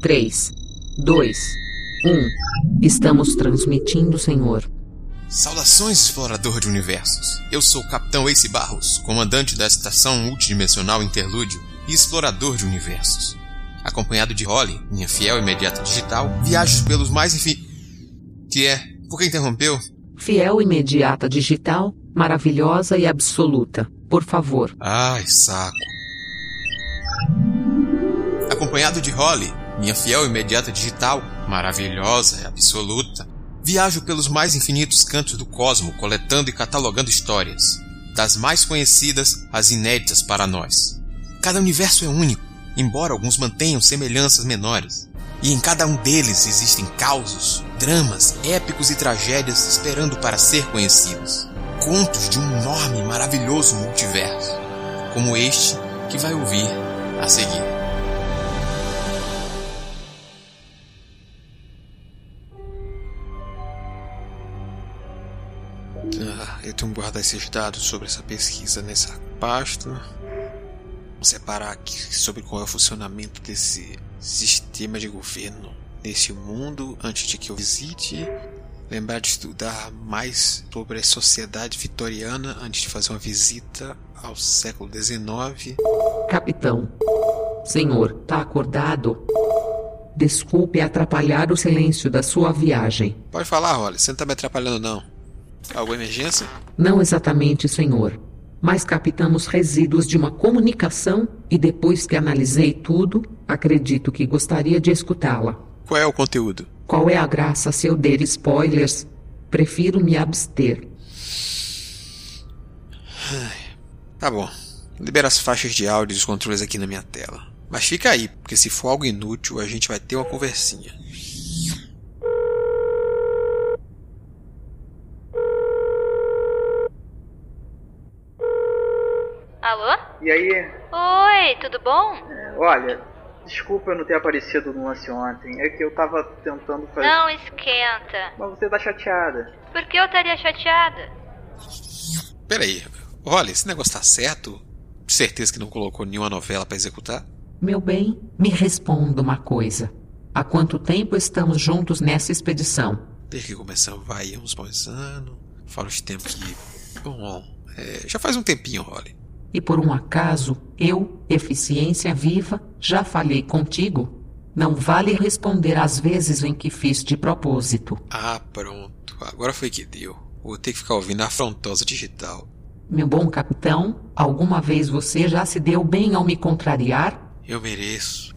3, 2, 1. Estamos transmitindo, Senhor. Saudações, explorador de universos. Eu sou o Capitão Ace Barros, comandante da estação multidimensional Interlúdio e explorador de universos. Acompanhado de Holly, minha fiel imediata digital, viajo pelos mais infin... Que é? Por que interrompeu? Fiel imediata digital, maravilhosa e absoluta. Por favor. Ai, saco. Acompanhado de Holly, minha fiel imediata digital, maravilhosa e absoluta, viajo pelos mais infinitos cantos do cosmo coletando e catalogando histórias, das mais conhecidas às inéditas para nós. Cada universo é único, embora alguns mantenham semelhanças menores. E em cada um deles existem causos, dramas, épicos e tragédias esperando para ser conhecidos. Contos de um enorme e maravilhoso multiverso, como este que vai ouvir a seguir. Ah, eu tenho que guardar esses dados sobre essa pesquisa nessa pasta. Vou separar aqui sobre qual é o funcionamento desse sistema de governo nesse mundo antes de que eu visite. Lembrar de estudar mais sobre a sociedade vitoriana antes de fazer uma visita ao século XIX. Capitão. Senhor, tá acordado? Desculpe atrapalhar o silêncio da sua viagem. Pode falar, Holly, você não tá me atrapalhando não. Alguma emergência? Não exatamente, senhor. Mas captamos resíduos de uma comunicação e depois que analisei tudo, acredito que gostaria de escutá-la. Qual é o conteúdo? Qual é a graça se eu der spoilers? Prefiro me abster. Tá bom. Libera as faixas de áudio e os controles aqui na minha tela. Mas fica aí, porque se for algo inútil, a gente vai ter uma conversinha. Alô? E aí, Oi, tudo bom? é, olha, desculpa eu não ter aparecido no lance ontem. É que eu tava tentando fazer. Não esquenta. Mas você tá chateada. Por que eu estaria chateada? Peraí, Holly, esse negócio tá certo? Certeza que não colocou nenhuma novela pra executar? Meu bem, me responda uma coisa. Há quanto tempo estamos juntos nessa expedição? Desde que começamos, vai uns bons anos. Fala os tempos que. Bom, é, já faz um tempinho, Holly. E por um acaso, eu, eficiência viva, já falei contigo? Não vale responder às vezes em que fiz de propósito. Ah, pronto. Agora foi que deu. Vou ter que ficar ouvindo a afrontosa digital. Meu bom capitão, alguma vez você já se deu bem ao me contrariar? Eu mereço.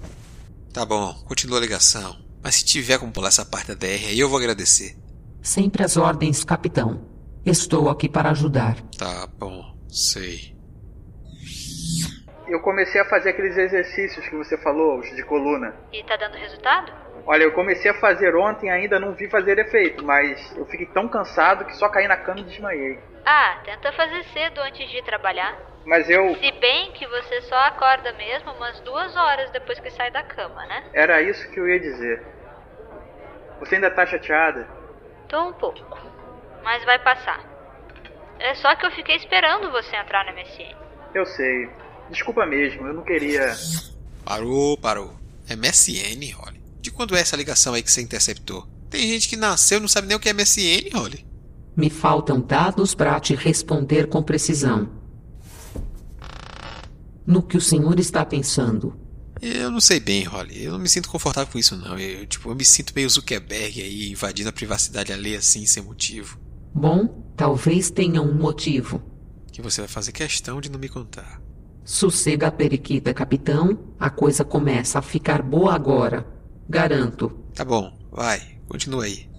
Tá bom, continua a ligação. Mas se tiver como pular essa parte da DR aí, eu vou agradecer. Sempre às ordens, capitão. Estou aqui para ajudar. Tá bom, sei. Eu comecei a fazer aqueles exercícios que você falou, os de coluna. E tá dando resultado? Olha, eu comecei a fazer ontem e ainda não vi fazer efeito, mas eu fiquei tão cansado que só caí na cama e desmaiei. Ah, tenta fazer cedo antes de trabalhar. Mas eu. Se bem que você só acorda mesmo umas duas horas depois que sai da cama, né? Era isso que eu ia dizer. Você ainda tá chateada? Tô um pouco. Mas vai passar. É só que eu fiquei esperando você entrar no MSN. Eu sei. Desculpa mesmo, eu não queria. Parou, parou. MSN, Holly. De quando é essa ligação aí que você interceptou? Tem gente que nasceu e não sabe nem o que é MSN, Holly. Me faltam dados para te responder com precisão. No que o senhor está pensando? Eu não sei bem, Holly. Eu não me sinto confortável com isso, não. Eu, tipo, eu me sinto meio Zuckerberg aí, invadindo a privacidade alheia assim, sem motivo. Bom, talvez tenha um motivo. Que você vai fazer questão de não me contar. Sossega a periquita, capitão. A coisa começa a ficar boa agora. Garanto. Tá bom, vai. Continua aí.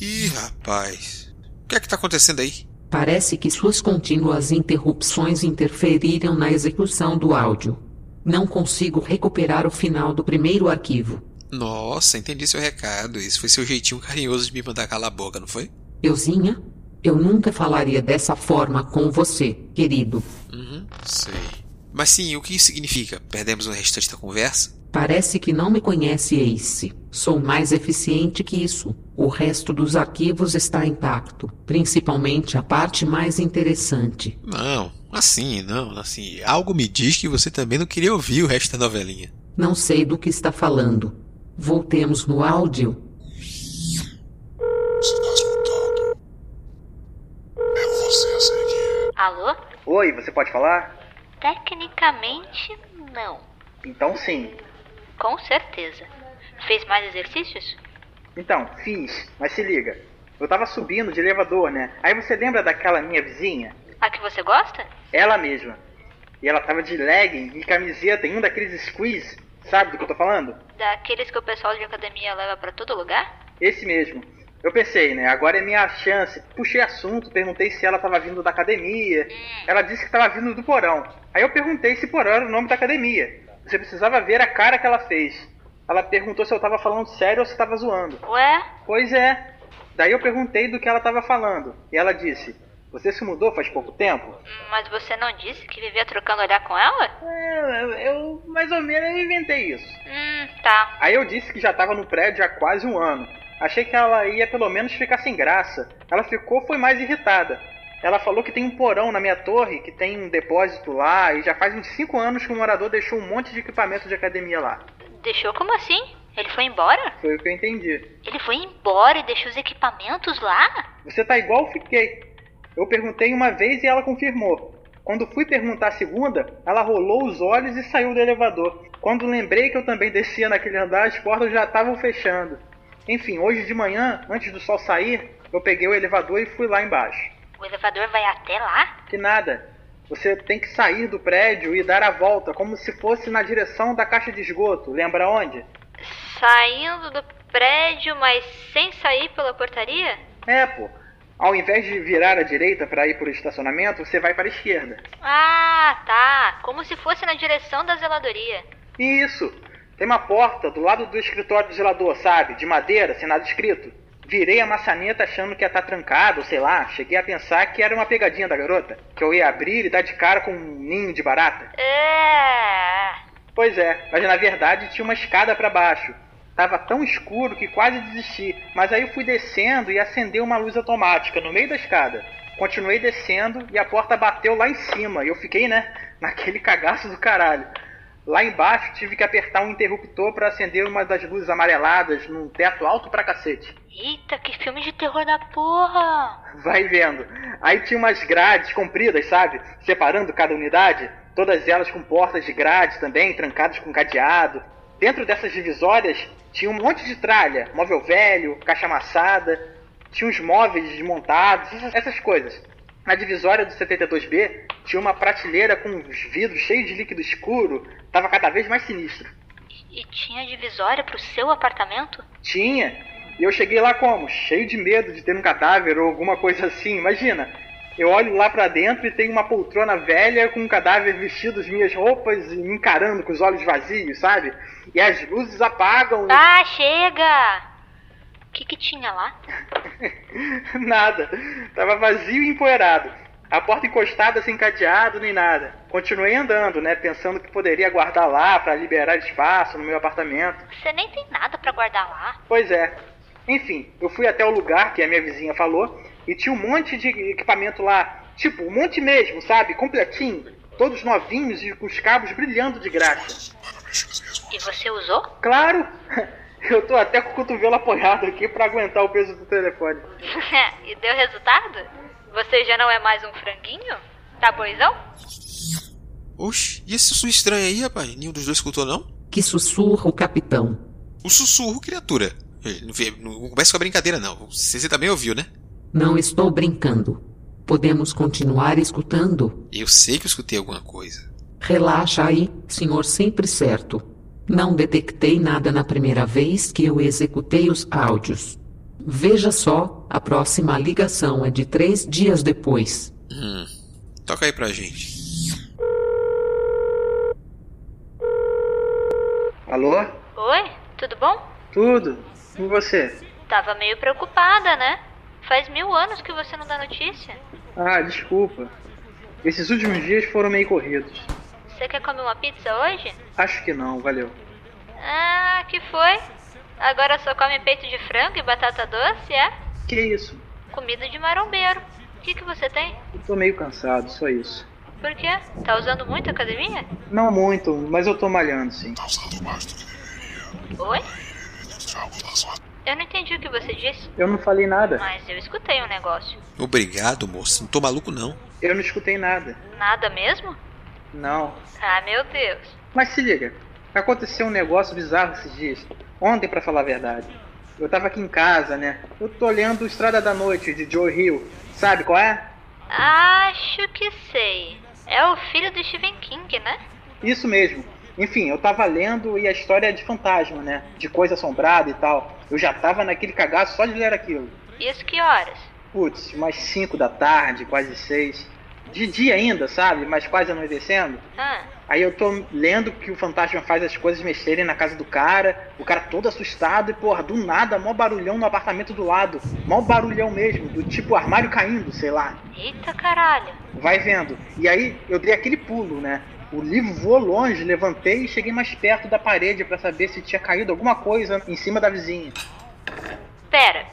Ih, rapaz. O que é que tá acontecendo aí? Parece que suas contínuas interrupções interferiram na execução do áudio. Não consigo recuperar o final do primeiro arquivo. Nossa, entendi seu recado. Esse foi seu jeitinho carinhoso de me mandar calar a boca, não foi? Euzinha, eu nunca falaria dessa forma com você, querido. Uhum, sei. Mas sim, o que isso significa? Perdemos o restante da conversa? Parece que não me conhece, Ace. Sou mais eficiente que isso. O resto dos arquivos está intacto, principalmente a parte mais interessante. Não, assim, não, assim. Algo me diz que você também não queria ouvir o resto da novelinha. Não sei do que está falando. Voltemos no áudio. É você a seguir. Alô? Oi, você pode falar? Tecnicamente, não. Então sim. Com certeza. Fez mais exercícios? Então, fiz, mas se liga. Eu tava subindo de elevador, né? Aí você lembra daquela minha vizinha? A que você gosta? Ela mesma. E ela tava de legging e camiseta em um daqueles squeeze. Sabe do que eu tô falando? Daqueles que o pessoal de academia leva pra todo lugar? Esse mesmo. Eu pensei, né? Agora é minha chance. Puxei assunto, perguntei se ela tava vindo da academia. Ela disse que tava vindo do porão. Aí eu perguntei se porão era o nome da academia. Você precisava ver a cara que ela fez. Ela perguntou se eu tava falando sério ou se tava zoando. Ué? Pois é. Daí eu perguntei do que ela tava falando. E ela disse: Você se mudou faz pouco tempo? Mas você não disse que vivia trocando olhar com ela? É, eu, mais ou menos eu inventei isso. Hum, tá. Aí eu disse que já tava no prédio há quase um ano. Achei que ela ia pelo menos ficar sem graça. Ela ficou foi mais irritada. Ela falou que tem um porão na minha torre, que tem um depósito lá, e já faz uns 5 anos que o morador deixou um monte de equipamento de academia lá. Deixou como assim? Ele foi embora? Foi o que eu entendi. Ele foi embora e deixou os equipamentos lá? Você tá igual eu fiquei. Eu perguntei uma vez e ela confirmou. Quando fui perguntar a segunda, ela rolou os olhos e saiu do elevador. Quando lembrei que eu também descia naquele andar, as portas já estavam fechando. Enfim, hoje de manhã, antes do sol sair, eu peguei o elevador e fui lá embaixo. O elevador vai até lá? Que nada. Você tem que sair do prédio e dar a volta, como se fosse na direção da caixa de esgoto. Lembra onde? Saindo do prédio, mas sem sair pela portaria? É, pô. Ao invés de virar à direita para ir para o estacionamento, você vai para a esquerda. Ah, tá. Como se fosse na direção da zeladoria. Isso. Tem uma porta do lado do escritório do zelador, sabe? De madeira, sem nada escrito. Virei a maçaneta achando que ia estar trancado, sei lá. Cheguei a pensar que era uma pegadinha da garota. Que eu ia abrir e dar de cara com um ninho de barata. É. Pois é, mas na verdade tinha uma escada para baixo. Tava tão escuro que quase desisti, mas aí eu fui descendo e acendeu uma luz automática no meio da escada. Continuei descendo e a porta bateu lá em cima e eu fiquei, né, naquele cagaço do caralho. Lá embaixo tive que apertar um interruptor para acender uma das luzes amareladas num teto alto pra cacete. Eita, que filme de terror da porra! Vai vendo. Aí tinha umas grades compridas, sabe? Separando cada unidade. Todas elas com portas de grade também, trancadas com cadeado. Dentro dessas divisórias tinha um monte de tralha, móvel velho, caixa amassada, tinha uns móveis desmontados, essas coisas. Na divisória do 72B tinha uma prateleira com os vidros cheios de líquido escuro, tava cada vez mais sinistro. E, e tinha divisória pro seu apartamento? Tinha. E eu cheguei lá como? Cheio de medo de ter um cadáver ou alguma coisa assim. Imagina. Eu olho lá pra dentro e tem uma poltrona velha com um cadáver vestido as minhas roupas e me encarando com os olhos vazios, sabe? E as luzes apagam. Ah, chega! O que, que tinha lá? nada. Tava vazio e empoeirado. A porta encostada sem cadeado nem nada. Continuei andando, né, pensando que poderia guardar lá para liberar espaço no meu apartamento. Você nem tem nada para guardar lá. Pois é. Enfim, eu fui até o lugar que a minha vizinha falou e tinha um monte de equipamento lá, tipo, um monte mesmo, sabe, completinho, todos novinhos e com os cabos brilhando de graça. E você usou? Claro. Eu tô até com o cotovelo apoiado aqui para aguentar o peso do telefone. e deu resultado? Você já não é mais um franguinho? Tá boizão? Oxe, e esse sussurro estranho aí, rapaz? Nenhum dos dois escutou, não? Que sussurro, capitão. O sussurro, criatura. Não, não começa com a brincadeira, não. Você, você também ouviu, né? Não estou brincando. Podemos continuar escutando? Eu sei que eu escutei alguma coisa. Relaxa aí, senhor sempre certo. Não detectei nada na primeira vez que eu executei os áudios. Veja só, a próxima ligação é de três dias depois. Hum, toca aí pra gente. Alô? Oi, tudo bom? Tudo. E você? Tava meio preocupada, né? Faz mil anos que você não dá notícia. Ah, desculpa. Esses últimos dias foram meio corridos. Você quer comer uma pizza hoje? Acho que não, valeu. Ah, que foi? Agora só come peito de frango e batata doce, é? Que isso? Comida de marombeiro. O que, que você tem? Eu tô meio cansado, só isso. Por quê? Tá usando muito a academia? Não muito, mas eu tô malhando sim. Tá usando mais do que deveria. Oi? Sua Eu não entendi o que você disse, Eu não falei nada. mas eu escutei um negócio. Obrigado, moço. Não tô maluco, não. Eu não escutei nada. Nada mesmo? Não. Ah, meu Deus. Mas se liga, aconteceu um negócio bizarro esses dias. Ontem, pra falar a verdade. Eu tava aqui em casa, né? Eu tô lendo Estrada da Noite, de Joe Hill. Sabe qual é? Acho que sei. É o filho do Stephen King, né? Isso mesmo. Enfim, eu tava lendo e a história é de fantasma, né? De coisa assombrada e tal. Eu já tava naquele cagaço só de ler aquilo. Isso que horas? Putz, umas 5 da tarde, quase 6. De dia ainda, sabe? Mas quase anoitecendo. Ah, Aí eu tô lendo que o fantasma faz as coisas mexerem na casa do cara, o cara todo assustado e, porra, do nada, mó barulhão no apartamento do lado. Mó barulhão mesmo, do tipo armário caindo, sei lá. eita caralho. Vai vendo. E aí eu dei aquele pulo, né? O livro voou longe, levantei e cheguei mais perto da parede pra saber se tinha caído alguma coisa em cima da vizinha. Pera,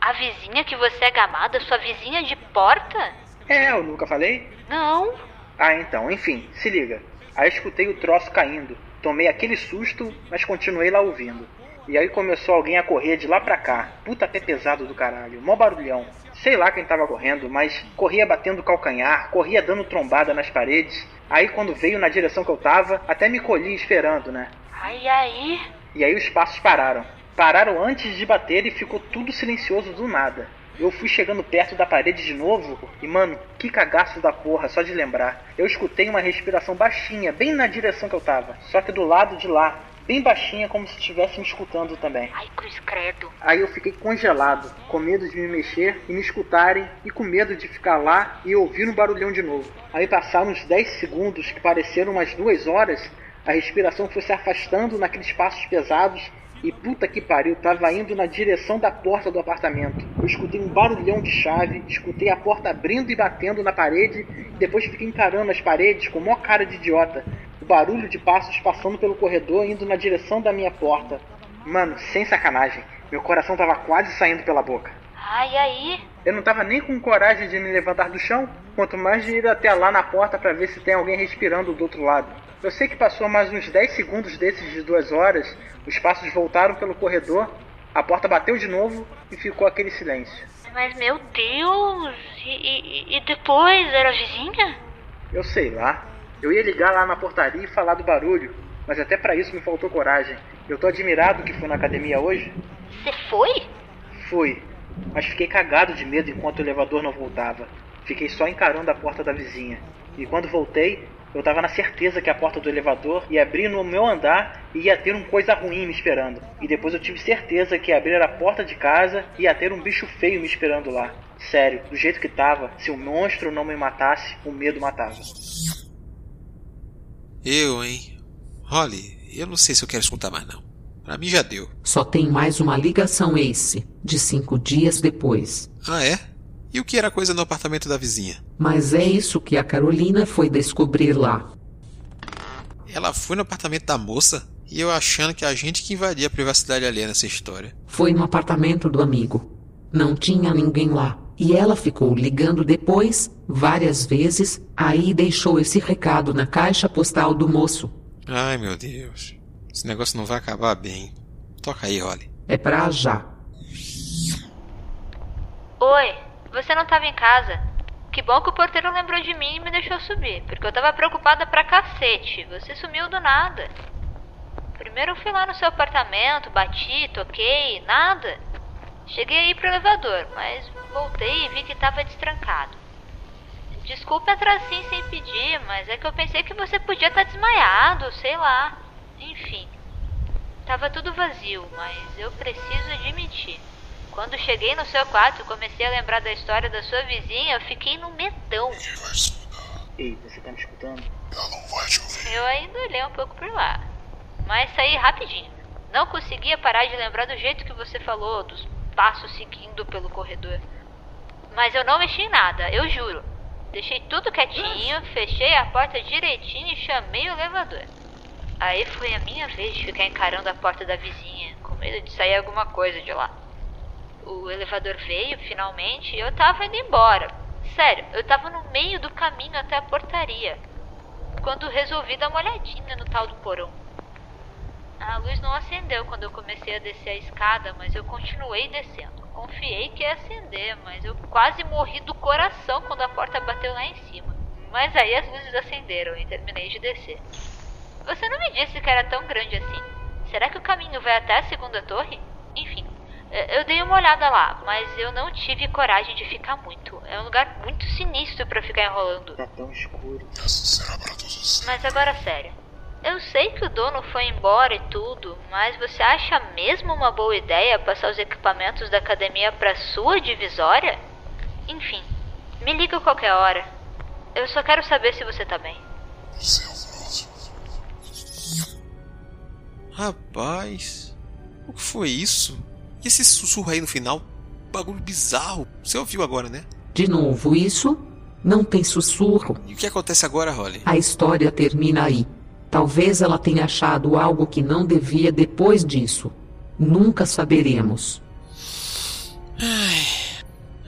a vizinha que você é gamada, sua vizinha de porta? É, eu nunca falei? Não. Ah, então, enfim, se liga. Aí escutei o troço caindo. Tomei aquele susto, mas continuei lá ouvindo. E aí começou alguém a correr de lá pra cá. Puta pé pesado do caralho, mó barulhão. Sei lá quem tava correndo, mas corria batendo calcanhar, corria dando trombada nas paredes. Aí quando veio na direção que eu tava, até me colhi esperando, né? Ai, aí. E aí os passos pararam. Pararam antes de bater e ficou tudo silencioso do nada. Eu fui chegando perto da parede de novo e, mano, que cagaço da porra, só de lembrar. Eu escutei uma respiração baixinha, bem na direção que eu tava, só que do lado de lá, bem baixinha, como se estivesse me escutando também. Ai, cruz credo. Aí eu fiquei congelado, com medo de me mexer e me escutarem, e com medo de ficar lá e ouvir um barulhão de novo. Aí passaram uns 10 segundos, que pareceram umas duas horas, a respiração foi se afastando naqueles passos pesados e puta que pariu, tava indo na direção da porta do apartamento. Eu escutei um barulhão de chave, escutei a porta abrindo e batendo na parede, e depois fiquei encarando as paredes com maior cara de idiota. O barulho de passos passando pelo corredor indo na direção da minha porta. Mano, sem sacanagem, meu coração tava quase saindo pela boca. Ai, aí. Eu não tava nem com coragem de me levantar do chão, quanto mais de ir até lá na porta para ver se tem alguém respirando do outro lado. Eu sei que passou mais uns 10 segundos desses de duas horas, os passos voltaram pelo corredor, a porta bateu de novo e ficou aquele silêncio. Mas meu Deus. E, e- e depois era a vizinha? Eu sei lá. Eu ia ligar lá na portaria e falar do barulho, mas até para isso me faltou coragem. Eu tô admirado que fui na academia hoje. Você foi? Fui, mas fiquei cagado de medo enquanto o elevador não voltava. Fiquei só encarando a porta da vizinha. E quando voltei, eu tava na certeza que a porta do elevador ia abrir no meu andar e ia ter um coisa ruim me esperando. E depois eu tive certeza que abrir a porta de casa e ia ter um bicho feio me esperando lá. Sério, do jeito que tava, se o monstro não me matasse, o medo matava. Eu, hein? Holly, eu não sei se eu quero escutar mais, não. Pra mim já deu. Só tem mais uma ligação Ace, de cinco dias depois. Ah, é? E o que era coisa no apartamento da vizinha? Mas é isso que a Carolina foi descobrir lá. Ela foi no apartamento da moça e eu achando que a gente que invadia a privacidade alheia nessa história. Foi no apartamento do amigo. Não tinha ninguém lá. E ela ficou ligando depois, várias vezes, aí deixou esse recado na caixa postal do moço. Ai, meu Deus. Esse negócio não vai acabar bem. Toca aí, Holly. É pra já. Oi, você não tava em casa. Que bom que o porteiro lembrou de mim e me deixou subir, porque eu tava preocupada pra cacete. Você sumiu do nada. Primeiro eu fui lá no seu apartamento, bati, toquei, nada. Cheguei aí pro elevador, mas voltei e vi que tava destrancado. Desculpe entrar assim sem pedir, mas é que eu pensei que você podia estar desmaiado, sei lá. Enfim. Tava tudo vazio, mas eu preciso admitir. Quando cheguei no seu quarto e comecei a lembrar da história da sua vizinha, eu fiquei no medão. Ninguém vai escutar. Ei, você tá me escutando? Ela não vai te ouvir. Eu ainda olhei um pouco por lá. Mas saí rapidinho. Não conseguia parar de lembrar do jeito que você falou, dos passos seguindo pelo corredor. Mas eu não mexi em nada, eu juro. Deixei tudo quietinho, fechei a porta direitinho e chamei o elevador. Aí foi a minha vez de ficar encarando a porta da vizinha, com medo de sair alguma coisa de lá. O elevador veio finalmente e eu tava indo embora. Sério, eu tava no meio do caminho até a portaria. Quando resolvi dar uma olhadinha no tal do porão. A luz não acendeu quando eu comecei a descer a escada, mas eu continuei descendo. Confiei que ia acender, mas eu quase morri do coração quando a porta bateu lá em cima. Mas aí as luzes acenderam e terminei de descer. Você não me disse que era tão grande assim. Será que o caminho vai até a segunda torre? Enfim, eu dei uma olhada lá, mas eu não tive coragem de ficar muito. É um lugar muito sinistro para ficar enrolando. Tá tão escuro. Essa será para todos. Mas agora sério. Eu sei que o dono foi embora e tudo, mas você acha mesmo uma boa ideia passar os equipamentos da academia para sua divisória? Enfim, me liga qualquer hora. Eu só quero saber se você tá bem. Você é o. Rapaz, o que foi isso? E esse sussurro aí no final? Bagulho bizarro. Você ouviu agora, né? De novo isso? Não tem sussurro. E o que acontece agora, Holly? A história termina aí. Talvez ela tenha achado algo que não devia depois disso. Nunca saberemos.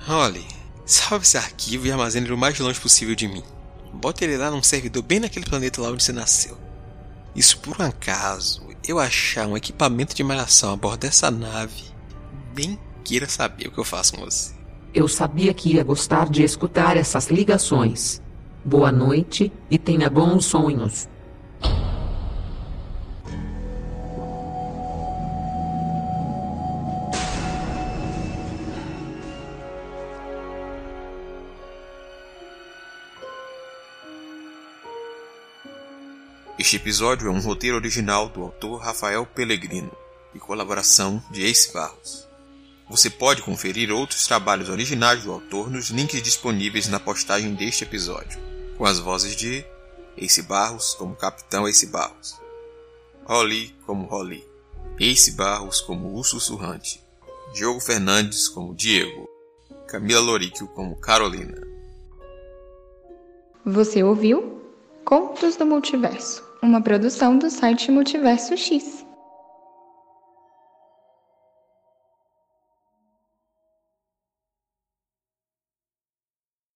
Holly, salve esse arquivo e armazene ele o mais longe possível de mim. Bota ele lá num servidor bem naquele planeta lá onde você nasceu. E se por um acaso eu achar um equipamento de malhação a bordo dessa nave, nem queira saber o que eu faço com você. Eu sabia que ia gostar de escutar essas ligações. Boa noite e tenha bons sonhos. Este episódio é um roteiro original do autor Rafael Pellegrino e colaboração de Ace Barros. Você pode conferir outros trabalhos originais do autor nos links disponíveis na postagem deste episódio, com as vozes de Ace Barros como Capitão Ace Barros, Holly como Holly, Ace Barros como O Sussurrante, Diogo Fernandes como Diego, Camila Loríquio como Carolina. Você ouviu Contos do Multiverso, uma produção do site Multiverso X.